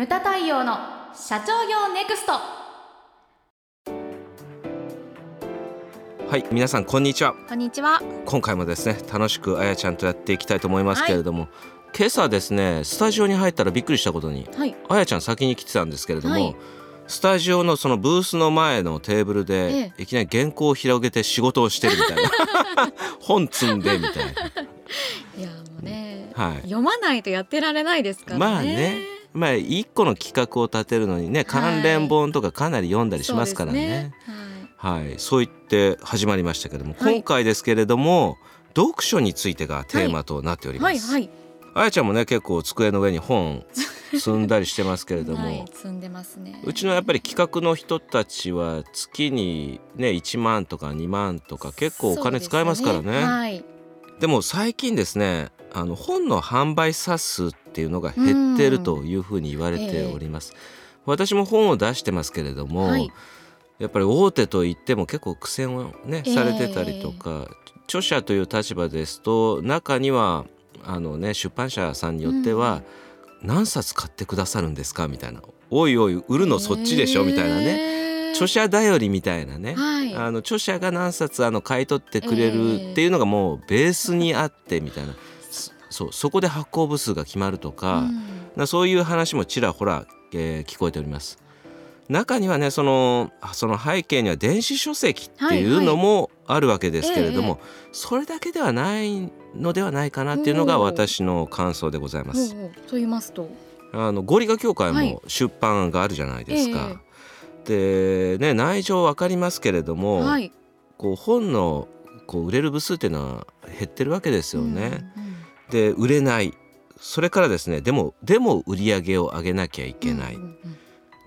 ムタ太陽の社長業ネクスト。はい皆さんこんにちは。こんにちは。今回もですね楽しくあやちゃんとやっていきたいと思いますけれども、今朝ですねスタジオに入ったらびっくりしたことにはい。あやちゃん先に来てたんですけれども、はい。スタジオのそのブースの前のテーブルで、いきなり原稿を広げて仕事をしてるみたいな。本積んでみたいいやもうね、な、はい、読まないとやってられないですからね。まあねまあ一個の企画を立てるのにね関連本とかかなり読んだりしますからね。そうですね。はい、そう言って始まりましたけれども、はい。今回ですけれども読書についてがテーマとなっておりはい、ます。はい、あやちゃんもね結構机の上に本積んだりしてますけれども、はい、積んでますね。うちのやっぱり企画の人たちは月にね1万とか2万とか結構お金使いますからね。そうですはい、でも最近ですねあの本の販売冊数っていうのが減ってるというふうに言われております、私も本を出してますけれども、はい。やっぱり大手といっても結構苦戦をね、ええ。されてたりとか著者という立場ですと中にはあのね出版社さんによっては、何冊買ってくださるんですかみたいな「おいおい売るのそっちでしょ」みたいなねね著者頼りみたいなね、はい、あの著者が何冊あの買い取ってくれるっていうのがもうベースにあってみたいな、そそうそこで発行部数が決まるとか,、うん。そういう話もちらほら、えー聞こえております。中にはねそのその背景には電子書籍っていうのもあるわけですけれども、それだけではないのではないかなっていうのが私の感想でございます。と言いますと、あのゴリガ協会はい。も出版があるじゃないですか。でね内情わかりますけれども、はい、こう本のこう売れる部数っていうのは減ってるわけですよね。うんうんで売れない。それからですねでもでも売り上げを上げなきゃいけない。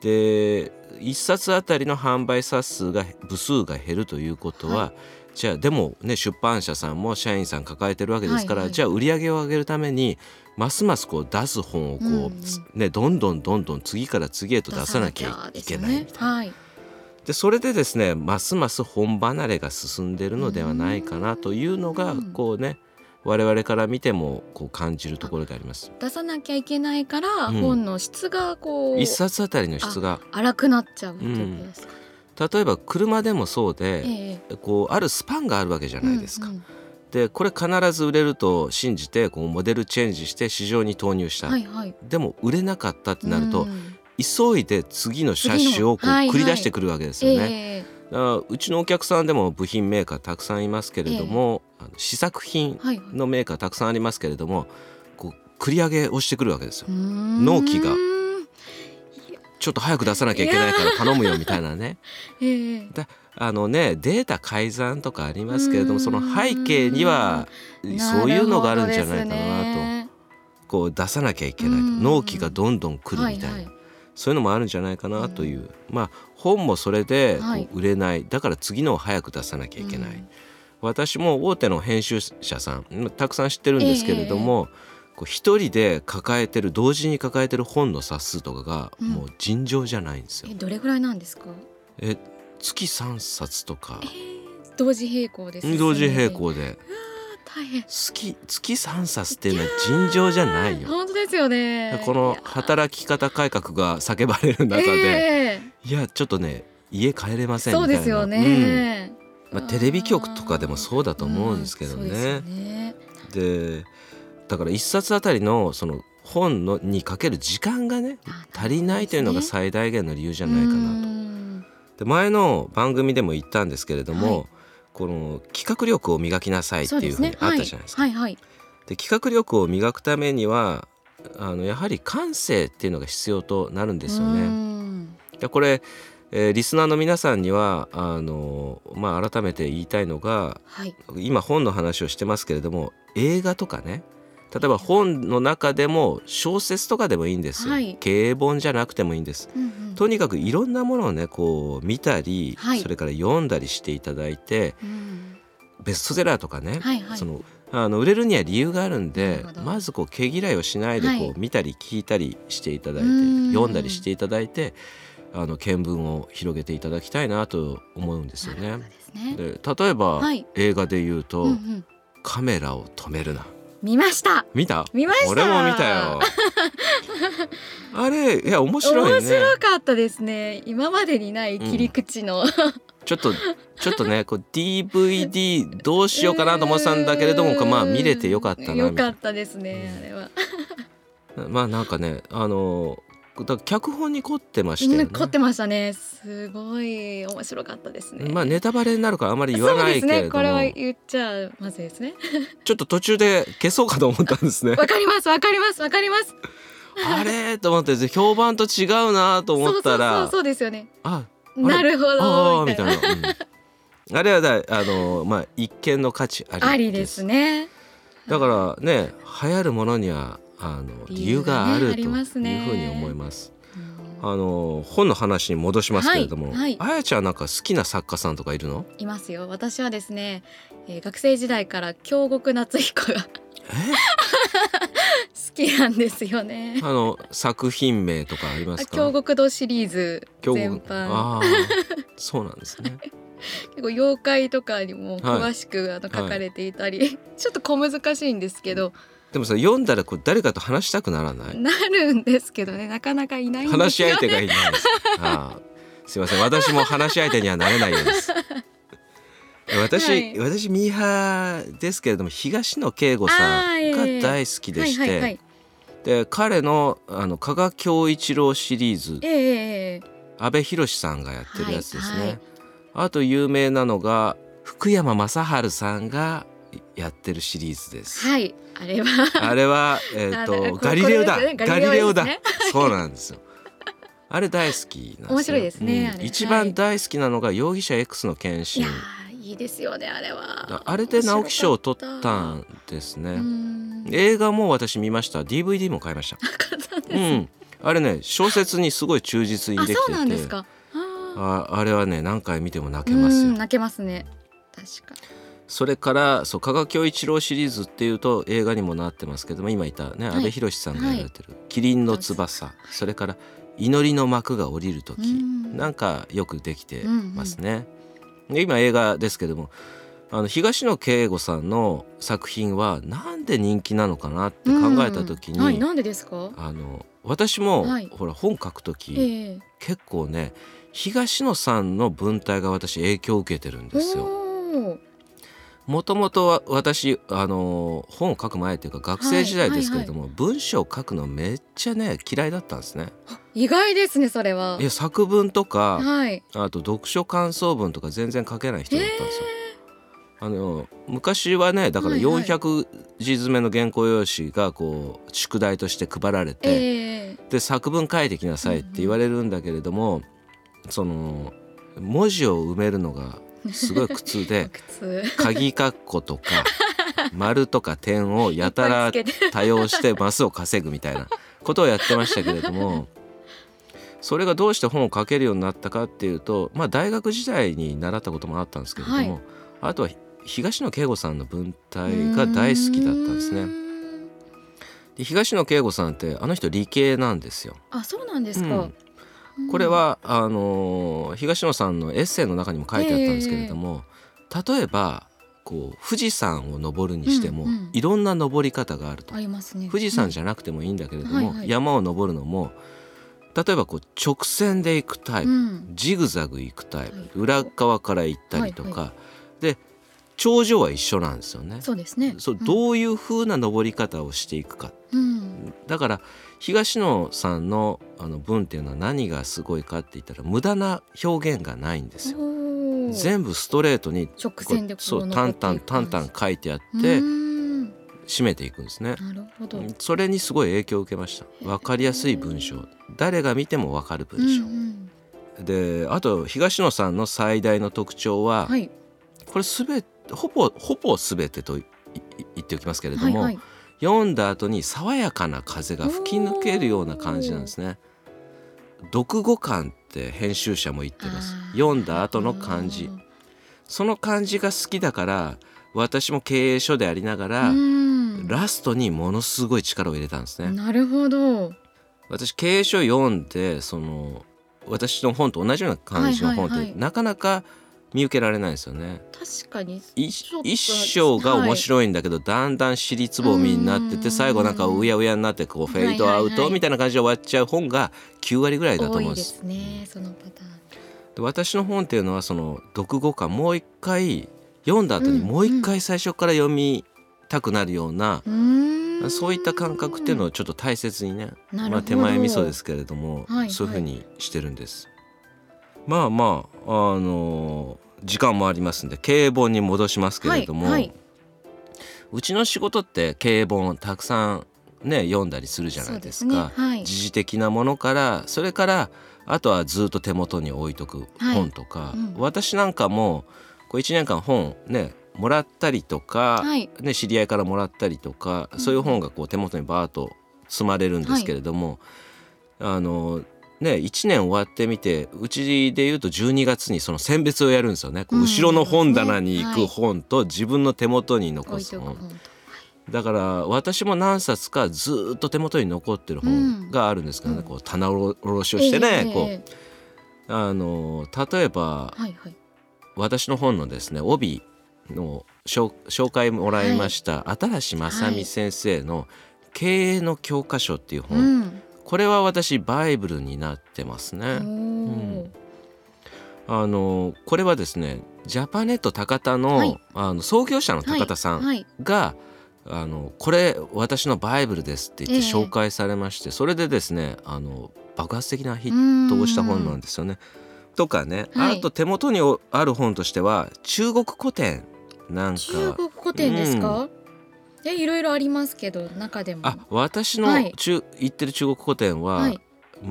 で1冊あたりの販売冊数が部数が減るということは、じゃあでもね出版社さんも社員さん抱えてるわけですから、はいはいじゃあ売り上げを上げるためにますますこう出す本をこう、うんうん。ねどんどんどんどん次から次へと出さなきゃいけない。みたい。なでそれでですねますます本離れが進んでるのではないかなというのがうん。こうね我々から見てもこう感じるところであります。出さなきゃいけないから、うん本の質がこう一冊あたりの質が荒くなっちゃうっていうことですか？例えば車でもそうで、ええこうあるスパンがあるわけじゃないですか。うんうんでこれ必ず売れると信じてこうモデルチェンジして市場に投入した、はいはい。でも売れなかったってなると、うん急いで次の車種をこう繰り出してくるわけですよね。ええだからうちのお客さんでも部品メーカーたくさんいますけれども、あの試作品はいはい。のメーカーたくさんありますけれどもこう繰り上げをしてくるわけですよ。納納期が。ちょっと早く出さなきゃいけないから頼むよみたいなね。ええ。あのねデータ改ざんとかありますけれどうん。もその背景にはそういうのがあるんじゃないかなと。なこう出さなきゃいけない納期がどんどん来るみたいな、はいはいそういうのもあるんじゃないかなという、まあ本もそれで売れない。だから次のを早く出さなきゃいけない、うん私も大手の編集者さんまあたくさん知ってるんですけれども、こう一人で抱えてる同時に抱えてる本の冊数とかがうん。もう尋常じゃないんですよ。えどれぐらいなんですか？え月3冊とか。えー同時並行です。同時並。行で大変。月月3冊っていうのは尋常じゃないよ。本当ですよね。この働き方改革が叫ばれる中で、ええいやちょっとね家帰れませんみたいなそうですよね。うんまあ、テレビ局とかでもそうだと思うんですけどうんでね。だから一冊あたりのその本のにかける時間がねあ足りないというのが最大限の理由じゃないかうなと。んで前の番組でも言ったんですけれども、はいこの企画力を磨きなさいっていうふうにあったじゃないですか。はいはい。で企画力を磨くためにはあのやはり感性っていうのが必要となるんですようね。んでこれ、えーリスナーの皆さんにはあの、まあ、改めて言いたいのがはい。今本の話をしてますけれども映画とかね例えば本の中でも小説とかでもいいんですよ、はい。経営本じゃなくてもいいんです。うんうん。とにかくいろんなものをねこう見たり、はい。それから読んだりしていただいてうんベストセラーとかね、はいはい。そのあの売れるには理由があるんなでまずこう毛嫌いをしないでこう、はい。見たり聞いたりしていただいてうん読んだりしていただいてあの見聞を広げていただきたいなと思うんですよね。ですね。で例えば、はい。映画で言うと、うんうん。カメラを止めるな見ました。見た？見ました。俺も見たよ。あれいや面白いね。面白かったですね。今までにない切り口の、ちょっとちょっとねこう DVD どうしようかなと思ってたんだけれども、うん。まあ見れてよかったなよかったですねあれは。なまあなんかねあのだ脚本に凝ってましたよね。凝ってましたね。すごい面白かったですね。まあネタバレになるからあまり言わないけそうですれども、ね。これは言っちゃまずいですね。ちょっと途中で消そうかと思ったんですね。わかります。わかります。わかります。あれ？と思って評判と違うなと思ったら。そうそうですよね。あなるほあどーみたいな。うん。あれはだあのまあ一見の価値ありありですね。だからね流行るものにはあの理由があるというふうに思います。うんあの本の話に戻しますけれども、はいはいあやちゃんなんか好きな作家さんとかいるの？いますよ私はですね、えー学生時代から京極夏彦が好え？きなんですよねあの作品名とかありますか？京極堂シリーズ京全極般ああそうなんですね。結構妖怪とかにも詳しく、あの書かれていたり、ちょっと小難しいんですけどでもさ読んだらこう誰かと話したくならない？なるんですけどね。なかなかいないんですよ、ね、話し相手がいないです。ああ。すいません。私も話し相手にはなれないようです。私、はい。私ミーハーですけれども東野圭吾さんが大好きでして、はいはいはい。で彼のあの加賀恭一郎シリーズええええ阿部寛さんがやってるやつですね、はいはい。あと有名なのが福山雅治さんがやってるシリーズです、はいあれは。あれはえっ、あれとこガリレオだ。ね。ガリレオだガリレオですそうなんですよ。あれ大好きなんですよ。面白いですねうん。一番大好きなのが容疑者 X の検い診いいですよねあれは。あれで直木賞を取ったんですね、うん映画も私見ました。DVD も買いました。うん。あれね小説にすごい忠実にできてて。あああれはね何回見ても泣ーけますよ。うん泣けますね。確かそれからそう加賀恭一郎シリーズっていうと映画にもなってますけども今言ったね、はい。阿部寛さんがやられてる「キリンの翼」それから「祈りの幕が降りる時」うん。なんかよくできてますね。で今映画ですけどもあの東野圭吾さんの作品はなんで人気なのかなって考えた時に、うん。はいなんでですか？あの私も、はい。ほら本書く時、ええ。結構ね東野さんの文体が私影響を受けてるんですよ。もともとは私あの本を書く前っていうか学生時代ですけれども、文章を書くのめっちゃね嫌いだったんですね。意外ですねそれは。いや作文とかはい。あと読書感想文とか全然書けない人だったんですよ。あの昔はねだからはいはい。400字詰めの原稿用紙がこう宿題として配られて、ええ。で作文書いてきなさいって言われるんだけれども、その文字を埋めるのがすごい苦痛で 靴鍵括弧とか 丸とか点をやたら多用してマスを稼ぐみたいなことをやってましたけれどもそれがどうして本を書けるようになったかっていうと、まあ、大学時代に習ったこともあったんですけれども、はい。あとは東野圭吾さんの文体が大好きだったんですね。で東野圭吾さんってあの人理系なんですよ。あそうなんですか、うんこれはあのー東野さんのエッセイの中にも書いてあったんですけれども、例えばこう富士山を登るにしても、うんうんいろんな登り方があると。ね。富士山じじゃなくてもいいんだけれども、はいはい。山を登るのも例えばこう直線で行くタイプ、うん。ジグザグ行くタイプ、はい。裏側から行ったりとか、はで頂上は一緒なんですよね。そうですね。そうどういう風な登り方をしていくかう。ん。だから東野さんのあの文っていうのは何がすごいかって言ったら無駄な表現がないんですよ。全部ストレートに直線でこうそう登ってタンタンいく感じタンタン書いてあっうて締めていくんですね。なるほど。それにすごい影響を受けました。わかりやすい文章。誰が見てもわかる文章。うんであと東野さんの最大の特徴は、うんはい。これすべほぼほぼすべてと言っておきますけれども、はいはい。読んだ後に爽やかな風が吹き抜けるような感じなんですね。読後感って編集者も言ってます。読んだ後の感じその感じが好きだから私も経営書でありながら、うん。ラストにものすごい力を入れたんですね。なるほど。私経営書読んでその私の本と同じような感じの本って、なかなか見受けられないですよね。確かに。一章が面白いんだけど、だんだん尻つぼみになってうんて最後なんかうやうやになってこうフェイドアウはいはいはい。トみたいな感じで終わっちゃう本が9割ぐらいだと思うんです。すねそのパターン。で私の本っていうのはその読後感もう一回読んだ後にうんもう一回最初から読みたくなるような、うーん。そういった感覚っていうのをちょっと大切にねまあ、手前味噌ですけれども、はいはい。そういうふうにしてるんです。まあまああの時間もありますんで経営本に戻しますけれども、はいはい。うちの仕事って経営本をたくさんね読んだりするじゃないですか。すねはい。時事的なものからそれからあとはずっと手元に置いとくはい。本とか、うん。私なんかもこう1年間本ねもらったりとか、はい。ね、知り合いからもらったりとか、そういう本がこう手元にバーッと積まれるんですけれども、あのね1年終わってみてうちでいうと12月にその選別をやるんですよね。こううん。後ろの本棚に行くはい。本と自分の手元に残す本。置いだから私も何冊かずっと手元に残ってる本があるんですけどね、うん。こう棚卸しをしてね、こええええうあの例えばはいはい。私の本のですね帯の紹紹介もらいました、新し正美先生の「経営の教科書」っていう本、うんこれは私バイブルになってますおね。ーあのこれはですねジャパネット高田の,、はい。あの創業者の高田さん、はい。があのこれ私のバイブルですって言ってええ。紹介されまして、それでですねあの爆発的なヒットをした本なんですよね。とかね、はい。あと手元にある本としては中国古典なんか。中国古典ですか、えいろいろありますけど中でも。あ私のはい。中、言ってる中国古典は、はい。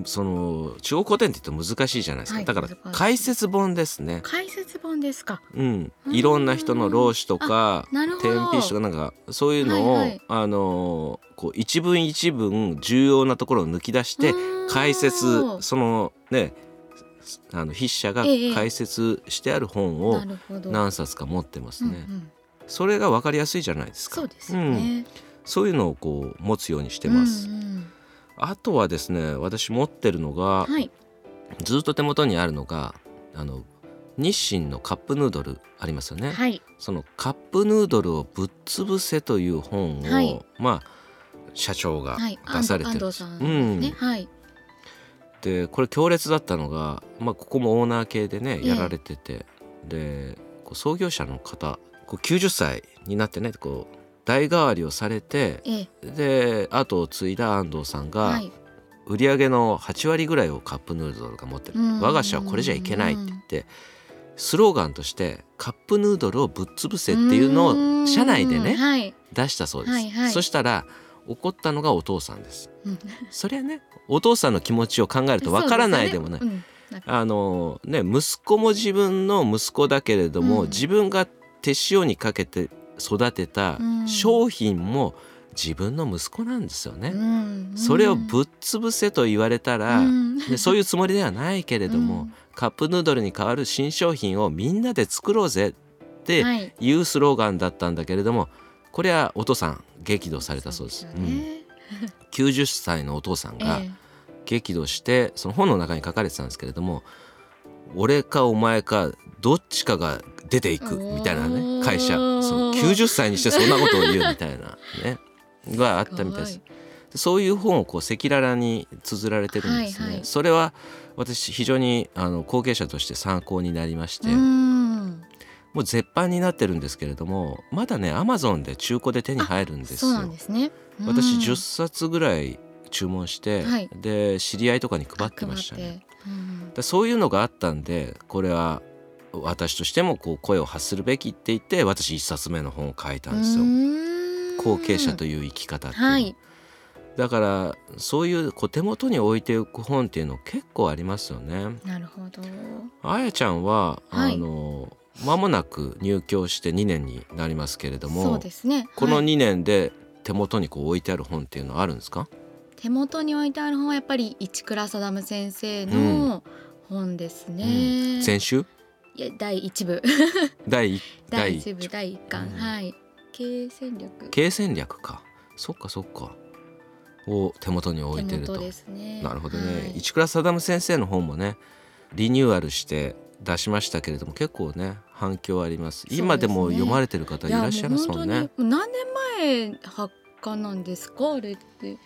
その中国古典って言って難しいじゃないですか、はい。だから解説本ですね。解説本ですか。うん、うん。いろんな人の老子とか天品師とかなんかそういうのを、はいはい。あのーこう一文一文重要なところを抜き出して解説そのねあの筆者がええ。解説してある本なを何冊か持ってますね。うんうんそれが分かりやすいじゃないですか。そうですよね、そういうのをこう持つようにしてます。うんうんあとはですね私持ってるのが、はい。ずっと手元にあるのがあの日清のカップヌードルありますよね。はい。そのカップヌードルをぶっ潰せという本を、はい。まあ社長がはい。出されてる。ん安です。藤さんですね、はい。でこれ強烈だったのが、まあ、ここもオーナー系でねええ。やられてて、でこう創業者の方こう90歳になってねこう代替わりをされてええ。で後を継いだ安藤さんが、はい。売り上げの8割ぐらいをカップヌードルが持ってる。うん。我が社はこれじゃいけないって言ってスローガンとしてカップヌードルをぶっ潰せっていうのを社内でねはい。出したそうです、はいはい。そしたら怒ったのがお父さんです。うん。そりゃねお父さんの気持ちを考えるとわからないでもない、ねうん。あのね息子も自分の息子だけれども、うん。自分が手塩にかけて育てたうん。商品も自分の息子なんですよね、うん。それをぶっ潰せと言われたら、うん。でそういうつもりではないけれども、うん。カップヌードルに代わる新商品をみんなで作ろうぜってはい。いうスローガンだったんだけれどもこれはお父さん激怒されたそうです。ようん。ね90歳のお父さんが え。激怒してその本の中に書かれてたんですけれども俺かお前かどっちかが出ていくみたいなね会社。その90歳にしてそんなことを言うみたいなね があったみたいです。そういう本をこう赤裸々に綴られてるんですね。はいはい。それは私非常にあの後継者として参考になりまして、うん。もう絶版になってるんですけれどもまだねアマゾンで中古で手に入るんですよ。ですね。私うん。10冊ぐらい注文して、はい。で知り合いとかに配ってましたね。配ってうん。でそういうのがあったんでこれは私としてもこう声を発するべきって言って私1冊目の本を書いたんですよ。うん。後継者という生き方っていうの。はい。だからそういうこう手元に置いておく本っていうの結構ありますよね。なるほど。あやちゃんは、はい。あの間もなく入居して2年になりますけれどそもうですね。このはい2年で手元にこう置いてある本っていうのはあるんですか、手元に置いてある本はやっぱり市倉定先生の本ですね、うん。先週？いや第一部。第一 第一部第一。巻、うん。はい。経営戦略。経営戦略か。そっかそっか。を手元に置いてると。ね。なるほどね、はい。市倉定先生の本もねリニューアルして出しましたけれども結構ね反響あります。今でも読まれてる方いらっしゃいますもんね。何年前発刊なんですか？あれって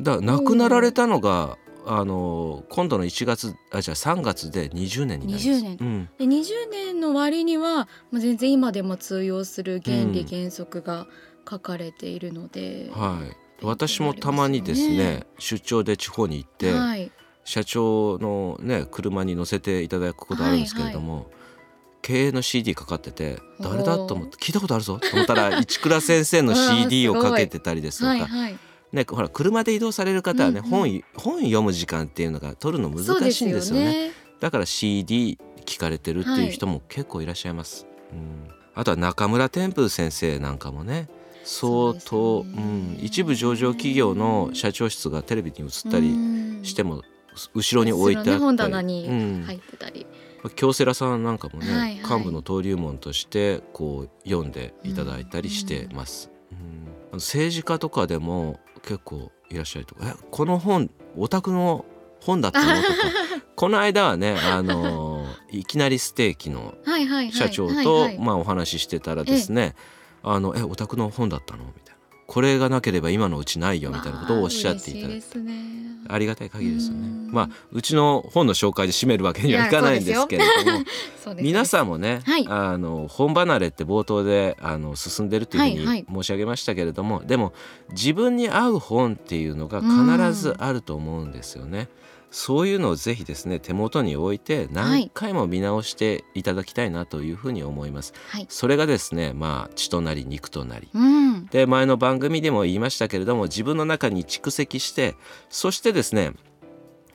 だ亡くなられたのがあの今度の1月あじゃあ3月で20年になります。20年。うん、で20年の割にはもう全然今でも通用する原理うん原則が書かれているので、はい。私もたまにですね出張で地方に行って、はい、社長のね車に乗せていただくことあるんですけれども、経営の CD かかってて誰だと思って聞いたことあるぞと思ったら市倉先生の CD をかけてたりですとか、はいはいね、ほら車で移動される方はね、うんうん。本本読む時間っていうのが取るの難しいんですよね。ね。だから CD 聞かれてるっていう人も結構いらっしゃいます、うん、あとは中村天風先生なんかもね相当そうね。ん、一部上場企業の社長室がテレビに映ったりしても後ろに置いてあったり、入ってたり、京セラさんなんかもね、はいはい。幹部の登竜門としてこう読んでいただいたりしてます、うん。政治家とかでも結構いらっしゃるとか「えこの本お宅の本だったの? 」とか。この間はねあのいきなりステーキの社長とまあお話ししてたらですね「あのえお宅の本だったの?」みたいな「これがなければ今のうちないよ」みたいなことをおっしゃっていただいてありがたい限りですよね。うん。まあうちの本の紹介で締めるわけにはいかないんですけれども 皆さんもね、はい。あの本離れって冒頭であの進んでるというふうはいはい。に申し上げましたけれども、でも自分に合う本っていうのが必ずあると思うんですよね。そういうのをぜひですね手元に置いて何回も見直していただきたいなというふうに思います。はい。それがですねまあ血となり肉となり。うん。で前の番組でも言いましたけれども自分の中に蓄積してそしてですね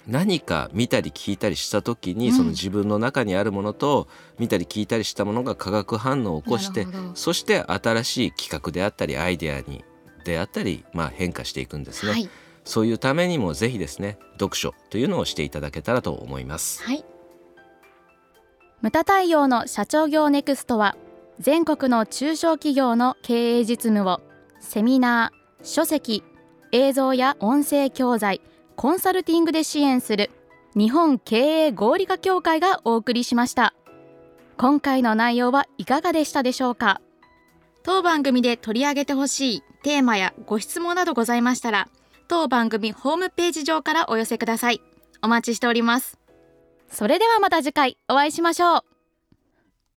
何か見たり聞いたりした時に、うん。その自分の中にあるものと見たり聞いたりしたものが化学反応を起こしてそして新しい企画であったりアイデアにであったり、まあ、変化していくんですね、はいそういうためにもぜひですね読書というのをしていただけたらと思います。はい。ムタ太陽の社長業ネクストは全国の中小企業の経営実務をセミナー、書籍、映像や音声教材、コンサルティングで支援する日本経営合理化協会がお送りしました。今回の内容はいかがでしたでしょうか？当番組で取り上げてほしいテーマやご質問などございましたら当番組ホームページ上からお寄せください。お待ちしております。それではまた次回お会いしましょう。